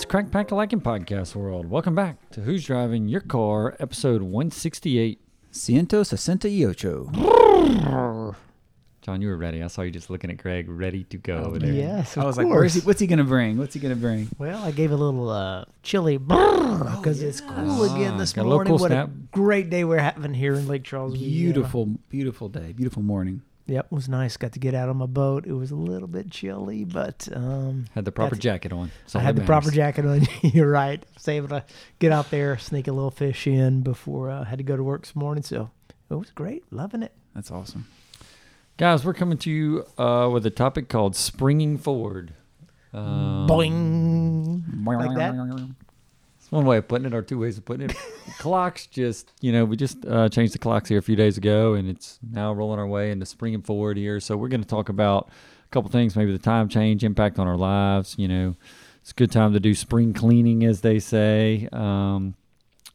What's crack pack liking podcast world? Welcome back to Who's Driving Your Car, episode 168. Ciento sesenta y ocho. John, you were ready. I saw you just looking at Greg, ready to go over there. Yes, I was like, where's he, what's he gonna bring? What's he gonna bring? Well, I gave a little uh, chilly because it's cool again this Got a little morning. cool what snap. a great day we're having here in Lake Charles. Louisiana. Beautiful, beautiful day, beautiful morning. Yep, it was nice. Got to get out on my boat. It was a little bit chilly, but um, Had the proper jacket on. That's I had the proper jacket on. You're right. Was able to get out there, sneak a little fish in before I had to go to work this morning. So it was great. Loving it. That's awesome. Guys, we're coming to you uh, with a topic called springing forward. Um, Boing. Like that? One way of putting it, or two ways of putting it. clocks just, you know, we just uh, changed the clocks here a few days ago, and it's now rolling our way into springing forward here. So we're going to talk about a couple things, maybe the time change, impact on our lives. You know, it's a good time to do spring cleaning, as they say. Um,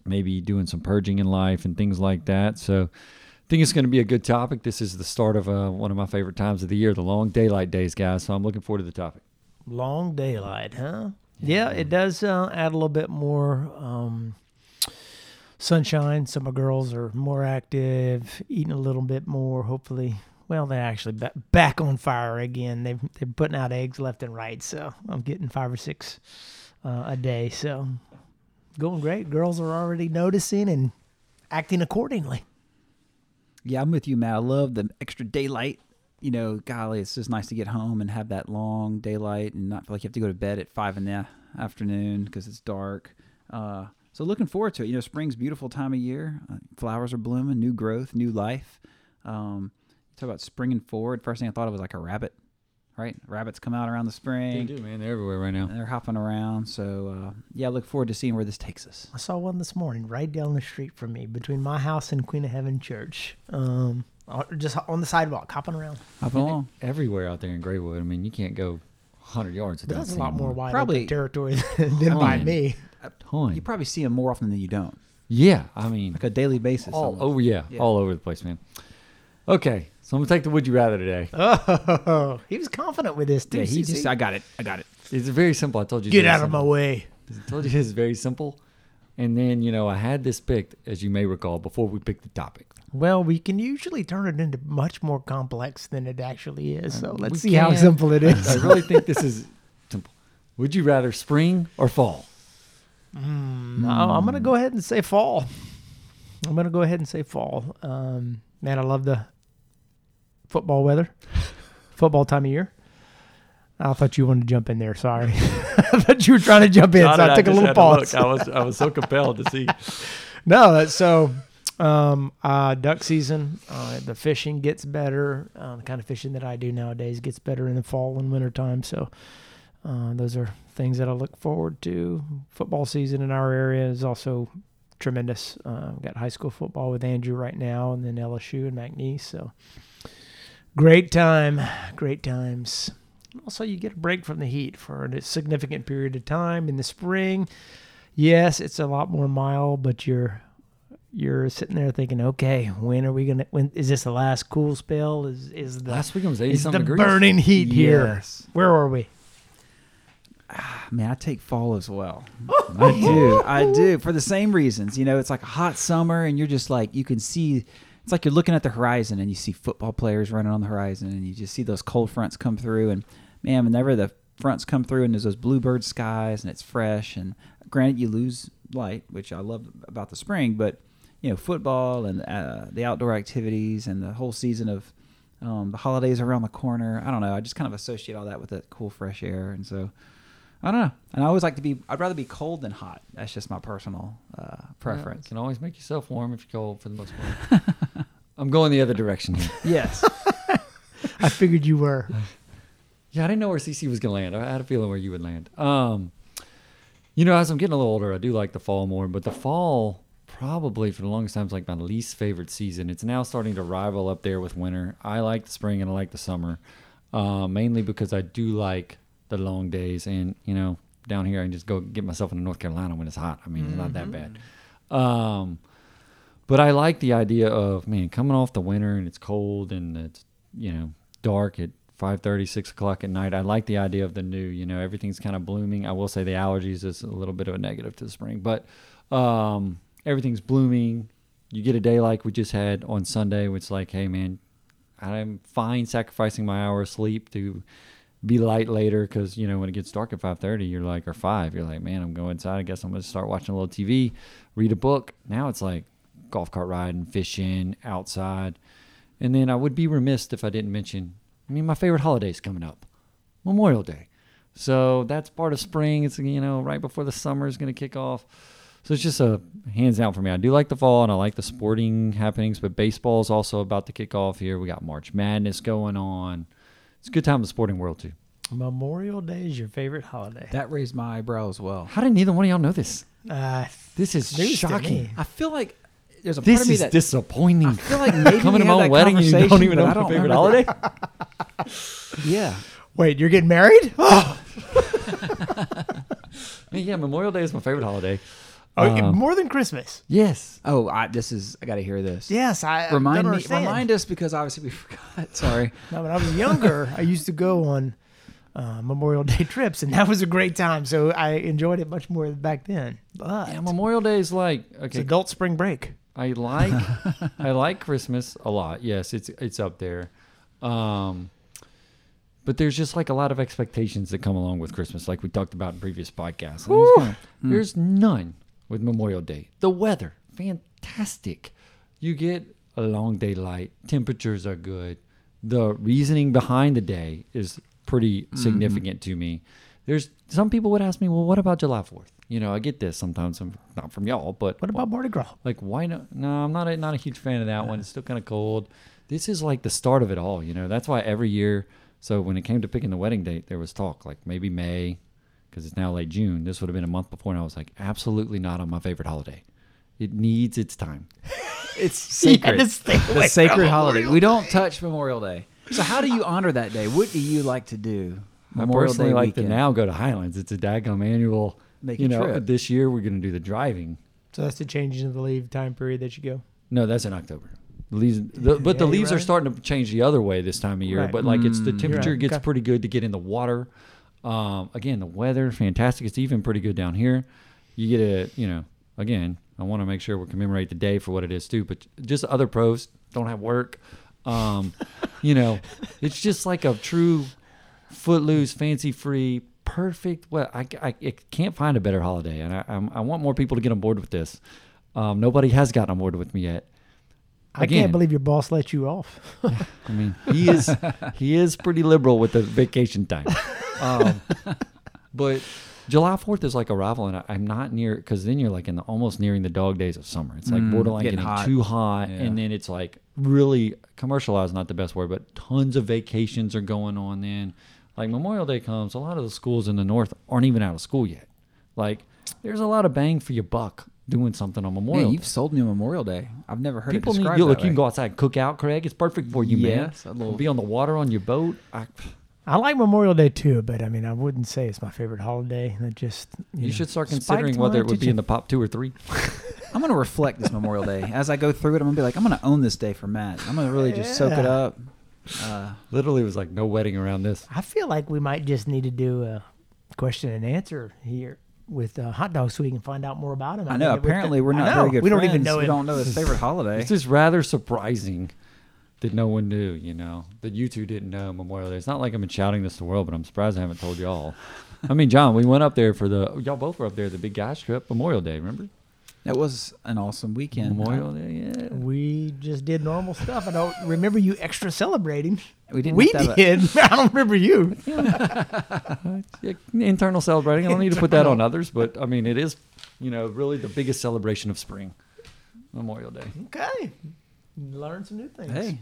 maybe doing some purging in life and things like that. So I think it's going to be a good topic. This is the start of uh, one of my favorite times of the year, the long daylight days, guys. So I'm looking forward to the topic. Long daylight, huh? Yeah, it does uh, add a little bit more um, sunshine. Some of girls are more active, eating a little bit more. Hopefully, well, they're actually back on fire again. They've they're putting out eggs left and right, so I'm getting five or six uh, a day. So going great. Girls are already noticing and acting accordingly. Yeah, I'm with you, Matt. I love the extra daylight. You know, golly, it's just nice to get home and have that long daylight and not feel like you have to go to bed at five in the afternoon because it's dark. Uh, so looking forward to it. You know, spring's beautiful time of year. Uh, flowers are blooming, new growth, new life. Um, talk about springing forward. First thing I thought of was like a rabbit, right? Rabbits come out around the spring. They do, man. They're everywhere right now. And they're hopping around. So uh, yeah, I look forward to seeing where this takes us. I saw one this morning right down the street from me, between my house and Queen of Heaven Church. Um, Uh, just on the sidewalk, hopping around. Hopping along. Everywhere out there in Graywood. I mean, you can't go 100 yards But without that's a lot more wide Probably- open territory than by Ton. me. Ton. You probably see them more often than you don't, Yeah, I mean, like a daily basis. all almost. over, yeah, Yeah. all over the place, man. Okay, so I'm gonna take the would you rather today. Oh, he was confident with this too. Yeah, he CC. just. I got it. I got it. It's very simple. I told you. get very out of my way. I told you it's very simple. And then you know I had this picked, as you may recall, before we picked the topic. Well, we can usually turn it into much more complex than it actually is. So um, let's we see how simple it is. I is. really think this is simple. Would you rather spring or fall? Hmm, hmm. No, I'm gonna go ahead and say fall. I'm gonna go ahead and say fall. Um, man, I love the football weather, football time of year. I thought you wanted to jump in there. Sorry, I thought you were trying to jump in, so I took a little pause. I was I was so compelled to see. No, uh, so. Um, uh, duck season, uh, the fishing gets better. Uh, the kind of fishing that I do nowadays gets better in the fall and winter time. So, uh, those are things that I look forward to. Football season in our area is also tremendous. Uh, got high school football with Andrew right now, and then LSU and McNeese. So, great time, great times. Also, you get a break from the heat for a significant period of time in the spring yes, it's a lot more mild, but you're you're sitting there thinking, okay, when are we gonna? When is this the last cool spell? Is is the Last weekend was eighty something degrees. burning heat here? Where are we? Ah, man, I take fall as well. I do. I do for the same reasons. You know, it's like a hot summer, and you're just like you can see. It's like you're looking at the horizon, and you see football players running on the horizon, and you just see those cold fronts come through. And man, whenever the fronts come through, and there's those bluebird skies, and it's fresh, and granted, you lose light, which I love about the spring, but you know, football and uh, the outdoor activities and the whole season of um, the holidays around the corner. I don't know. I just kind of associate all that with that cool, fresh air, and so I don't know. And I always like to be. I'd rather be cold than hot. That's just my personal uh, preference. You can always make yourself warm if you're cold for the most part. I'm going the other direction here. yes. I figured you were. Yeah, I didn't know where CC was going to land. I had a feeling where you would land. Um, you know, as I'm getting a little older, I do like the fall more, but the fall probably for the longest time is like my least favorite season. It's now starting to rival up there with winter. I like the spring and I like the summer, uh, mainly because I do like the long days. And you know, down here I can just go get myself into North Carolina when it's hot. I mean, it's not that bad. Um, but I like the idea of man coming off the winter and it's cold and it's you know dark at 5.30 6 o'clock at night i like the idea of the new you know everything's kind of blooming i will say the allergies is a little bit of a negative to the spring but um, everything's blooming. You get a day like we just had on sunday which is like hey man i'm fine sacrificing my hour of sleep to be light later because you know when it gets dark at 5.30 you're like or 5 you're like man i'm going inside. I guess i'm going to start watching a little tv read a book. Now it's like golf cart riding fishing outside. And then i would be remiss if i didn't mention i mean my favorite holiday's coming up memorial day. So that's part of spring. It's you know right before the summer is going to kick off so it's just a hands down for me. I do like the fall and I like the sporting happenings, but baseball is also about to kick off here. We got March Madness going on. It's a good time in the sporting world too. Memorial Day is your favorite holiday. That raised my eyebrow as well. How did neither one of y'all know this? Uh, This is shocking. I feel like there's a part This of me is that disappointing. I feel like maybe Coming we to my that wedding and you don't even know I my favorite remember holiday? Yeah. wait, you're getting married? Oh, yeah, Memorial Day is my favorite holiday. Oh, Um, more than Christmas. yes. Oh, I, this is. I got to hear this. Yes, I Remind me. Remind us because obviously we forgot. Sorry. No, when I was younger, I used to go on uh, Memorial Day trips, and that was a great time. So I enjoyed it much more back then. But Yeah, Memorial Day is like it's okay. adult spring break. I like I like Christmas a lot. Yes, it's it's up there. Um but there's just like a lot of expectations that come along with Christmas, like we talked about in previous podcasts. There's none with Memorial Day. The weather, fantastic. You get a long daylight. Temperatures are good. The reasoning behind the day is pretty mm-hmm. significant to me. There's some people would ask me, well, what about July 4th? You know, I get this sometimes, I'm not from y'all, but What about Mardi Gras? like why not no i'm not a, not a huge fan of that one it's still kind of cold this is like the start of it all you know that's why every year so when it came to picking the wedding date there was talk like maybe may because it's now late june this would have been a month before and i was like absolutely not on my favorite holiday it needs its time It's sacred. to the sacred from holiday. We don't touch Memorial Day. So how do you honor that day? What do you like to do? Memorial i personally like to now go to highlands it's a daggum annual Make you a know trip. this year we're going to do the driving So that's the change in the leave time period that you go. No, that's in October. The leaves, the, but the Yeah, you're leaves are starting to change the other way this time of year. Right. But like it's the Mm. temperature right. gets Okay. pretty good to get in the water. Um, again, the weather fantastic. It's even pretty good down here. You get a you know again. I want to make sure we commemorate the day for what it is too. But just other pros don't have work. Um, you know, it's just like a true footloose, fancy free, perfect. Well, I, I, I can't find a better holiday, and I, I'm, I want more people to get on board with this. Um, nobody has gotten on board with me yet. I can't believe your boss let you off. I mean, he is he is pretty liberal with the vacation time. Um, but July Fourth is like a rival, and I, I'm not near because then you're like in the almost nearing the dog days of summer. It's like Mm, borderline getting getting, hot. too hot, Yeah. and then it's like really commercialized. Not the best word, but tons of vacations are going on. Then, like Memorial Day comes, a lot of the schools in the north aren't even out of school yet. Like, there's a lot of bang for your buck doing something on Memorial. Day. you've sold me a Memorial Day. I've never heard People it need you look. You can go outside, and cook out, Craig. It's perfect for you, man. Yes, a little- Be on the water on your boat. I, I like Memorial Day too, but I mean, I wouldn't say it's my favorite holiday. That just you know, should start considering whether it would be in the pop two or three. I'm gonna reflect this Memorial Day as I go through it. I'm gonna be like, I'm gonna own this day for Matt. I'm gonna really just soak it up. Uh, Literally, was like no wedding around this. I feel like we might just need to do a question and answer here with uh, hot dogs so we can find out more about him. I know. mean, with the- Apparently, we're not very good We don't friends. even know We him. don't know his favorite holiday. This is rather surprising. That no one knew, you know, that you two didn't know Memorial Day. It's not like I've been shouting this to the world, but I'm surprised I haven't told y'all. I mean, John, we went up there for the y'all both were up there the big guys trip Memorial Day. Remember That was an awesome weekend. Memorial Day? Yeah. We just did normal stuff. I don't remember you extra celebrating. We didn't. We have to have a- did. I don't remember you. Internal celebrating. I don't need to put that on others, but I mean, it is, you know, really the biggest celebration of spring, Memorial Day. Okay. Learn some new things. Hey,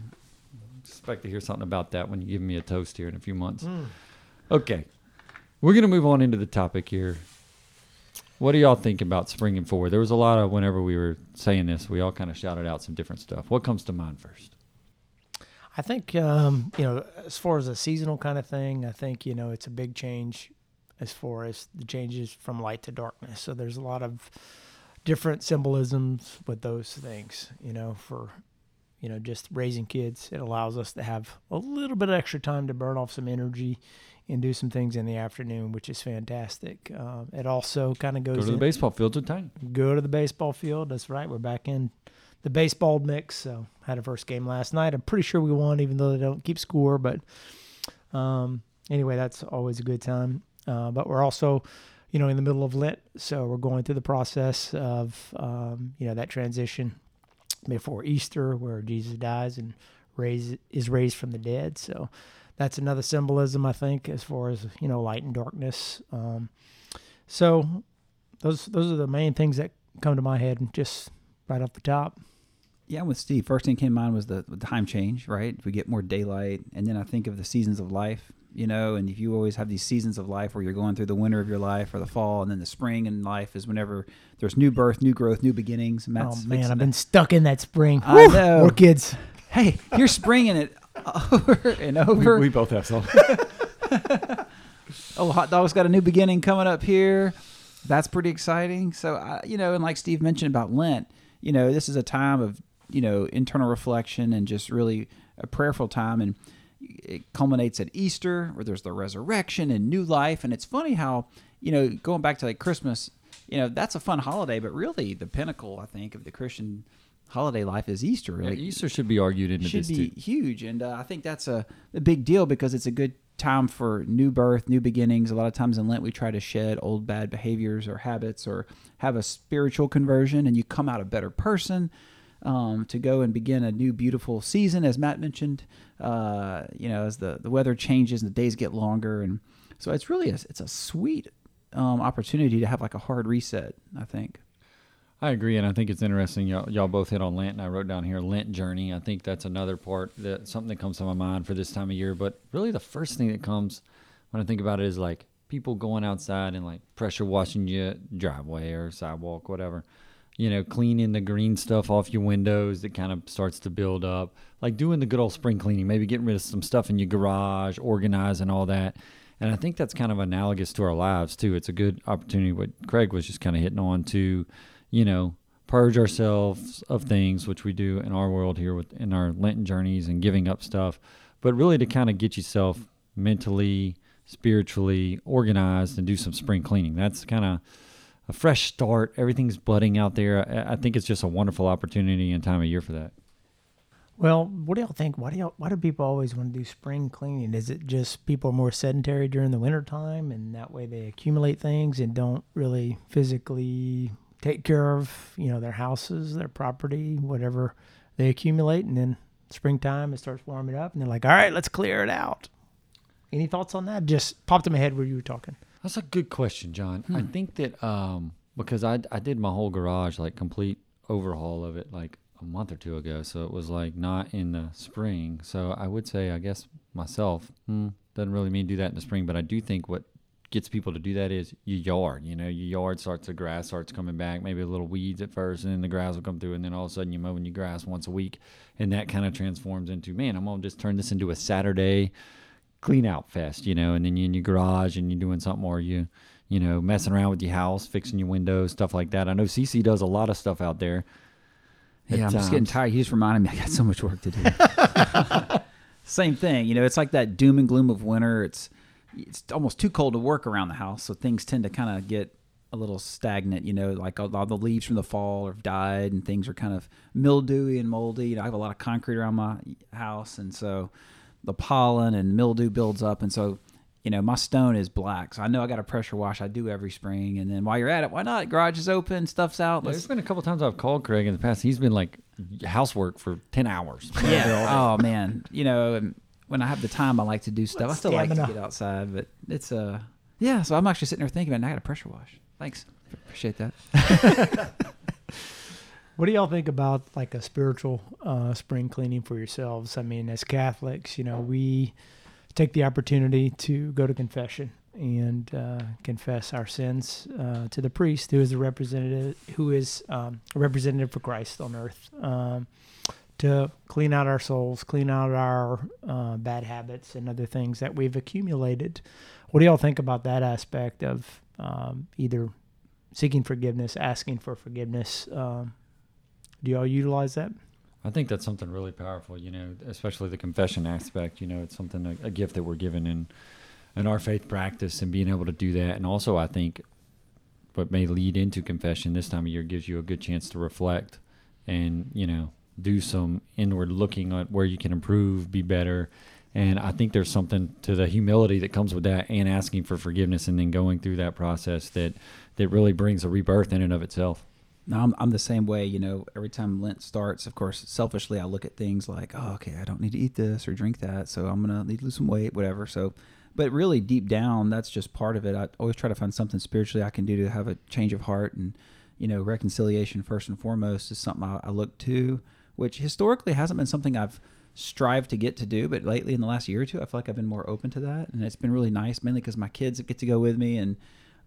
Expect to hear something about that when you give me a toast here in a few months. Mm. Okay, we're gonna move on into the topic here. What do y'all think about springing forward? There was a lot of whenever we were saying this, we all kind of shouted out some different stuff. What comes to mind first? I think um, you know, as far as a seasonal kind of thing, I think you know it's a big change as far as the changes from light to darkness. So there's a lot of different symbolisms with those things. You know, for you know just raising kids, it allows us to have a little bit of extra time to burn off some energy and do some things in the afternoon, which is fantastic. Um, it also kind of goes Go to the in- baseball field with Tiny. go to the baseball field. That's right. We're back in the baseball mix. So had a first game last night. I'm pretty sure we won, even though they don't keep score. But um, anyway, that's always a good time. Uh, but we're also, you know, in the middle of Lent, so we're going through the process of, um, you know, that transition before Easter, where Jesus dies and raised is raised from the dead. So that's another symbolism, I think, as far as you know, light and darkness. Um, so those those are the main things that come to my head just right off the top. yeah, with Steve. First thing came to mind was the, the time change, right? We get more daylight, and then I think of the seasons of life, you know. And if you always have these seasons of life where you're going through the winter of your life or the fall, and then the spring in life is whenever there's new birth, new growth, new beginnings. Matt's oh man, I've to- been stuck in that spring. I Whew, know. More kids. Hey, you're springing it over and over. We both have some. oh, hot dog's got a new beginning coming up here. That's pretty exciting. So, uh, you know, and like Steve mentioned about Lent, you know, this is a time of, you know, internal reflection and just really a prayerful time. And it culminates at Easter where there's the resurrection and new life. And it's funny how, you know, going back to like Christmas, you know, that's a fun holiday, but really the pinnacle, I think, of the Christian holiday life is Easter. Yeah, Easter should be argued into should this be too. huge, and uh, I think that's a, a big deal because it's a good time for new birth, new beginnings. A lot of times in Lent, we try to shed old bad behaviors or habits, or have a spiritual conversion, and you come out a better person. Um, to go and begin a new beautiful season, as Matt mentioned, uh, you know, as the, the weather changes and the days get longer, and so it's really a, it's a sweet um, opportunity to have like a hard reset. I think. I agree, and I think it's interesting. Y'all, y'all both hit on Lent, and I wrote down here Lent journey. I think that's another part that something that comes to my mind for this time of year. But really, the first thing that comes when I think about it is like people going outside and like pressure washing your driveway or sidewalk, whatever. You know, cleaning the green stuff off your windows that kind of starts to build up. Like doing the good old spring cleaning, maybe getting rid of some stuff in your garage, organizing all that. And I think that's kind of analogous to our lives too. It's a good opportunity. What Craig was just kind of hitting on to, you know, purge ourselves of things, which we do in our world here with in our Lenten journeys and giving up stuff, but really to kind of get yourself mentally, spiritually organized and do some spring cleaning. That's kind of a fresh start. Everything's budding out there. I, I think it's just a wonderful opportunity and time of year for that. Well, what do y'all think? Why do y'all, why do people always want to do spring cleaning? Is it just people are more sedentary during the wintertime and that way they accumulate things and don't really physically take care of, you know, their houses, their property, whatever they accumulate and then springtime it starts warming up and they're like, "All right, let's clear it out." Any thoughts on that? Just popped in my head where you were talking. That's a good question, John. I think that um, because I I did my whole garage like complete overhaul of it like a month or two ago, so it was like not in the spring. So I would say I guess myself hmm, doesn't really mean do that in the spring, but I do think what gets people to do that is your yard. You know, your yard starts the grass starts coming back, maybe a little weeds at first, and then the grass will come through, and then all of a sudden you're mowing your grass once a week, and that kind of transforms into man, I'm gonna just turn this into a Saturday clean out fest, you know, and then you're in your garage and you're doing something or you, you know, messing around with your house, fixing your windows, stuff like that. I know CC does a lot of stuff out there. Yeah, I'm just getting um, tired. He just reminded me I got so much work to do. Same thing, you know. It's like that doom and gloom of winter. It's it's almost too cold to work around the house, so things tend to kind of get a little stagnant. You know, like all, all the leaves from the fall have died, and things are kind of mildewy and moldy. You know, I have a lot of concrete around my house, and so the pollen and mildew builds up, and so you know my stone is black. So I know I got a pressure wash. I do every spring, and then while you're at it, why not? Garage is open, stuff's out. There's Let's been a couple times I've called Craig in the past. He's been like housework for ten hours. yeah. oh man, you know, and when I have the time, I like to do stuff. I still like to get outside, but it's uh yeah. So I'm actually sitting there thinking, about, it, I got a pressure wash. Thanks, appreciate that. What do y'all think about like a spiritual uh, spring cleaning for yourselves? I mean, as Catholics, you know, we take the opportunity to go to confession and uh, confess our sins uh, to the priest, who is a representative, who is um, a representative for Christ on earth, um, to clean out our souls, clean out our uh, bad habits and other things that we've accumulated. What do y'all think about that aspect of um, either seeking forgiveness, asking for forgiveness? Do y'all utilize that? I think that's something really powerful, you know, especially the confession aspect. You know, it's something, a, a gift that we're given in, in our faith practice and being able to do that. And also, I think what may lead into confession this time of year gives you a good chance to reflect and, you know, do some inward looking at where you can improve, be better. And I think there's something to the humility that comes with that and asking for forgiveness and then going through that process that, that really brings a rebirth in and of itself. No, I'm, I'm the same way. You know, every time Lent starts, of course, selfishly, I look at things like, oh, okay, I don't need to eat this or drink that, so I'm gonna need to lose some weight, whatever. So, but really, deep down, that's just part of it. I always try to find something spiritually I can do to have a change of heart, and you know, reconciliation first and foremost is something I, I look to, which historically hasn't been something I've strived to get to do, but lately in the last year or two, I feel like I've been more open to that, and it's been really nice, mainly because my kids get to go with me, and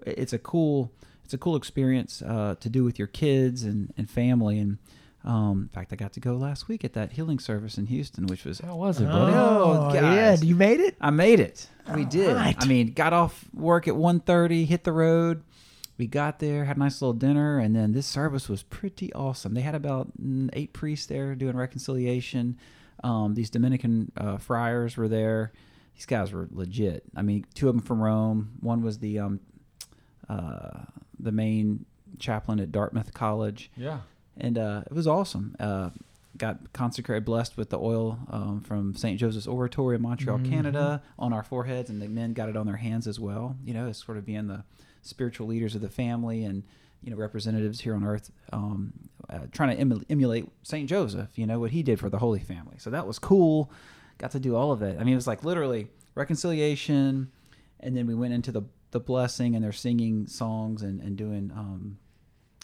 it's a cool it's a cool experience uh, to do with your kids and, and family. And um, in fact, I got to go last week at that healing service in Houston, which was How was it, buddy? Oh, yeah, guys. you made it. I made it. We did. right. I mean, got off work at 1.30, hit the road. We got there, had a nice little dinner, and then this service was pretty awesome. They had about mm, eight priests there doing reconciliation. Um, these Dominican uh, friars were there. These guys were legit. I mean, two of them from Rome. One was the um, uh, the main chaplain at Dartmouth College Yeah. and uh, it was awesome. Uh, got consecrated, blessed with the oil um, from St. Joseph's Oratory in Montreal, Mhm. Canada, on our foreheads, and the men got it on their hands as well. You know, as sort of being the spiritual leaders of the family and you know representatives here on earth, um, uh, trying to emu- emulate St. Joseph. You know what he did for the Holy Family. So that was cool. Got to do all of it. I mean, it was like literally reconciliation, and then we went into the the blessing, and they're singing songs and and doing. Um,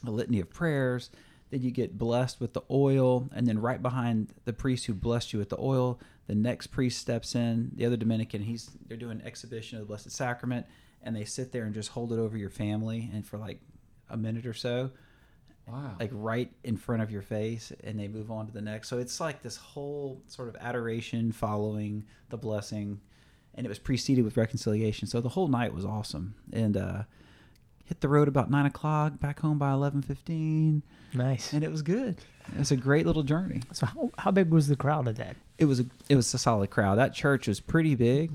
a litany of prayers. Then you get blessed with the oil, and then right behind the priest who blessed you with the oil, the next priest steps in. The other Dominican, he's they're doing an exhibition of the Blessed Sacrament, and they sit there and just hold it over your family, and for like a minute or so, Wow. like right in front of your face, and they move on to the next. So it's like this whole sort of adoration following the blessing, and it was preceded with reconciliation. So the whole night was awesome, and uh, hit the road about nine o'clock, back home by eleven fifteen, Nice. and it was good. It was a great little journey. So how, how big was the crowd at that? It was a it was a solid crowd. That church was pretty big,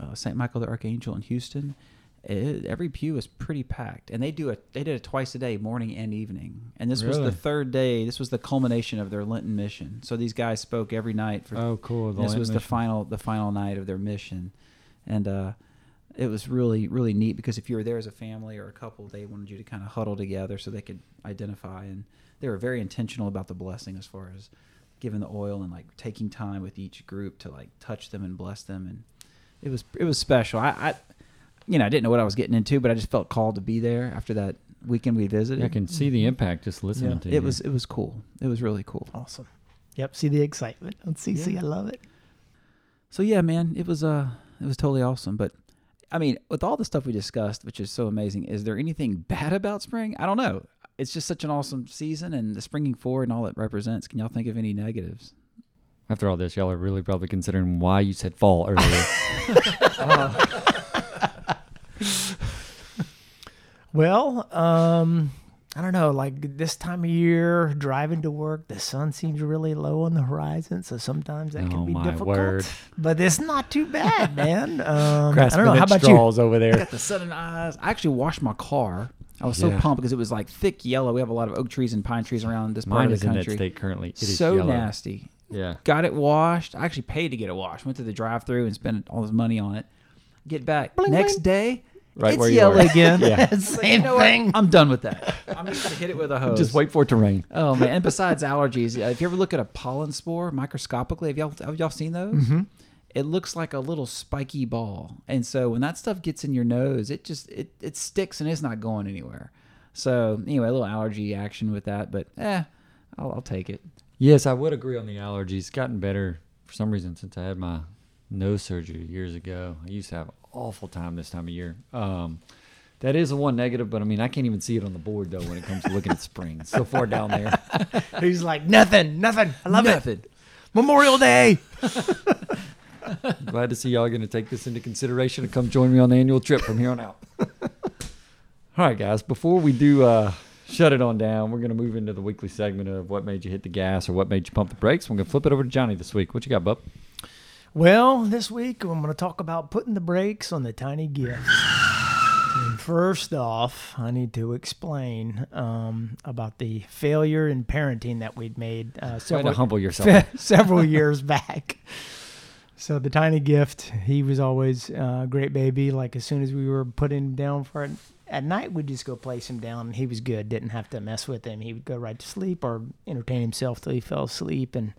uh, St. Michael the Archangel in Houston. It, every pew was pretty packed, and they do it. They did it twice a day, morning and evening. And this was the third day. This was the culmination of their Lenten mission. So these guys spoke every night for Oh, cool. This Lent was the final the final night of their mission and uh it was really really neat because if you were there as a family or a couple they wanted you to kind of huddle together so they could identify and they were very intentional about the blessing as far as giving the oil and like taking time with each group to like touch them and bless them and it was it was special i, I you know i didn't know what i was getting into but i just felt called to be there after that weekend we visited I can see the impact just listening Yeah. to you. it was it was cool it was really cool Awesome. Yep. See the excitement on CC. I love it. So yeah, man, it was uh it was totally awesome. But I mean, with all the stuff we discussed, which is so amazing, is there anything bad about spring? I don't know. It's just such an awesome season and the springing forward and all it represents. Can y'all think of any negatives? After all this, y'all are really probably considering why you said fall earlier. Well, um, I don't know. Like this time of year, driving to work, the sun seems really low on the horizon, so sometimes that Oh, can be my difficult. word. But it's not too bad, man. Um, I don't know. How about you? over there. Got the sun in eyes. I actually washed my car I was so pumped because it was like thick yellow. We have a lot of oak trees and pine trees around this part Mine of is the in that country. state currently. It is so yellow. nasty. Yeah. Got it washed. I actually paid to get it washed. Went to the drive-through and spent all this money on it. Get back Bling, next bling. day. Right it's where you yellow are. again. Yeah. Same know what? thing. I'm done with that. I'm just gonna hit it with a hose. Just wait for it to rain. Oh man! And besides allergies, uh, if you ever look at a pollen spore microscopically, have y'all have y'all seen those? Mm-hmm. It looks like a little spiky ball, and so when that stuff gets in your nose, it just it it sticks and it's not going anywhere. So anyway, a little allergy action with that, but eh, I'll, I'll take it. Yes, I would agree on the allergies. It's gotten better for some reason since I had my nose surgery years ago. I used to have awful time this time of year. Um, that is the one negative, but I mean, I can't even see it on the board though when it comes to looking at springs. So far down there. He's like nothing, nothing. I love it. Nothing. Memorial Day. Glad to see y'all going to take this into consideration and come join me on the annual trip from here on out. All right, guys. Before we do uh, shut it on down, we're going to move into the weekly segment of what made you hit the gas or what made you pump the brakes. We're going to flip it over to Johnny this week. What you got, bub? Well, this week I'm going to talk about putting the brakes on the tiny gift. First off, I need to explain um, about the failure in parenting that we'd made uh, several, humble yourself. several years back. So the tiny gift, he was always uh, a great baby. Like as soon as we were putting him down for it at night, we'd just go place him down, and he was good. Didn't have to mess with him. He would go right to sleep or entertain himself till he fell asleep. And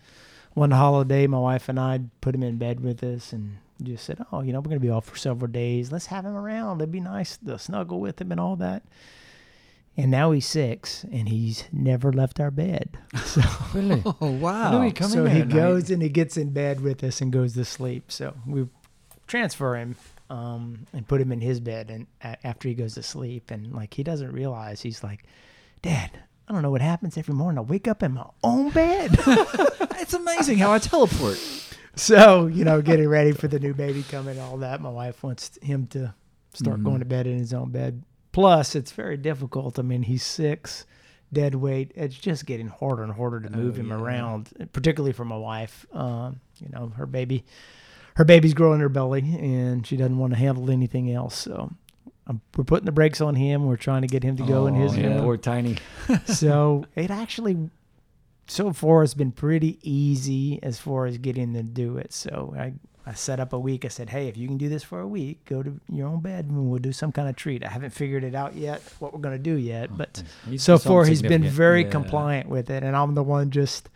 one holiday, my wife and I put him in bed with us and just said, "Oh, you know, we're gonna be off for several days. Let's have him around. It'd be nice to snuggle with him and all that." And now he's six, and he's never left our bed. So, really? Oh wow! When do we come so in he there night? goes and he gets in bed with us and goes to sleep. So we transfer him um, and put him in his bed, and a- after he goes to sleep, and like he doesn't realize, he's like, "Dad, I don't know what happens every morning. I wake up in my own bed." it's amazing how I teleport. so you know, getting ready for the new baby coming, all that. My wife wants him to start Mhm. going to bed in his own bed. Plus, it's very difficult. I mean, he's six, dead weight. It's just getting harder and harder to move him yeah. around, particularly for my wife. Um, you know, her baby, her baby's growing her belly, and she doesn't want to handle anything else. So. Um, we're putting the brakes on him. We're trying to get him to go in Oh, his yeah, poor tiny. so it actually so far has been pretty easy as far as getting to do it so i i set up a week i said hey if you can do this for a week go to your own bed and we'll do some kind of treat i haven't figured it out yet what we're going to do yet but Needs so far he's been very Yeah. compliant with it and i'm the one just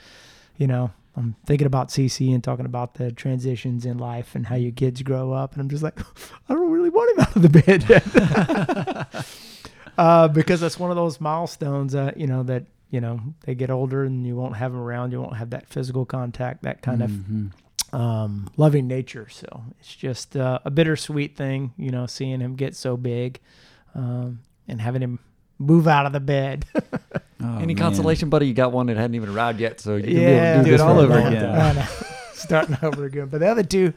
you know i'm thinking about cc and talking about the transitions in life and how your kids grow up and i'm just like i don't really want him out of the bed yet uh, because that's one of those milestones that you know that you know they get older and you won't have them around you won't have that physical contact that kind Mhm. of um, loving nature so it's just uh, a bittersweet thing you know seeing him get so big um, and having him move out of the bed Oh, Any man. consolation, buddy? You got one that hadn't even arrived yet, so you can yeah be able to do, do this it all over long again. time. I know. starting over again but the other two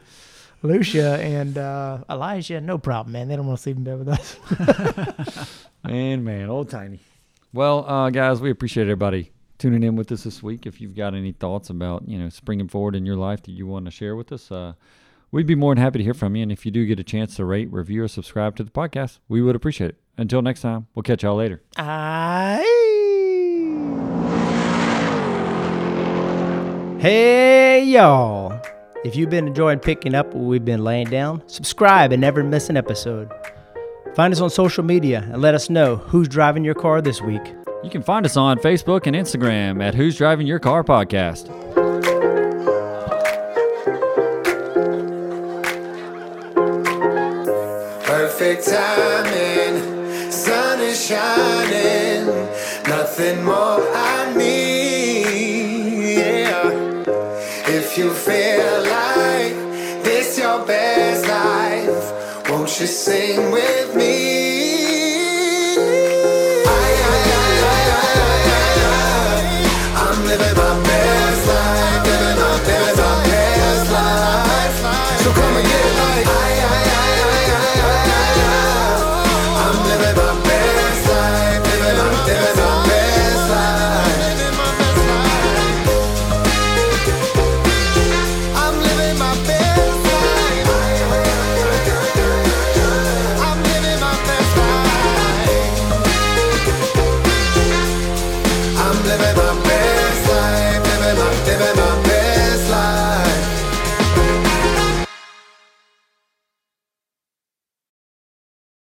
Lucia and uh, Elijah, no problem, man. They don't want to sleep in bed with us. Man, man, old tiny. Well, uh, guys, we appreciate everybody tuning in with us this week. If you've got any thoughts about you know springing forward in your life that you want to share with us, uh, we'd be more than happy to hear from you. And if you do get a chance to rate, review, or subscribe to the podcast, we would appreciate it. Until next time, we'll catch y'all later. Aye. Hey, y'all. If you've been enjoying picking up what we've been laying down, subscribe and never miss an episode. Find us on social media and let us know who's driving your car this week. You can find us on Facebook and Instagram at Who's Driving Your Car Podcast. Perfect timing, sun is shining, nothing more I need. Yeah. If you feel like this your best life, won't you sing with me?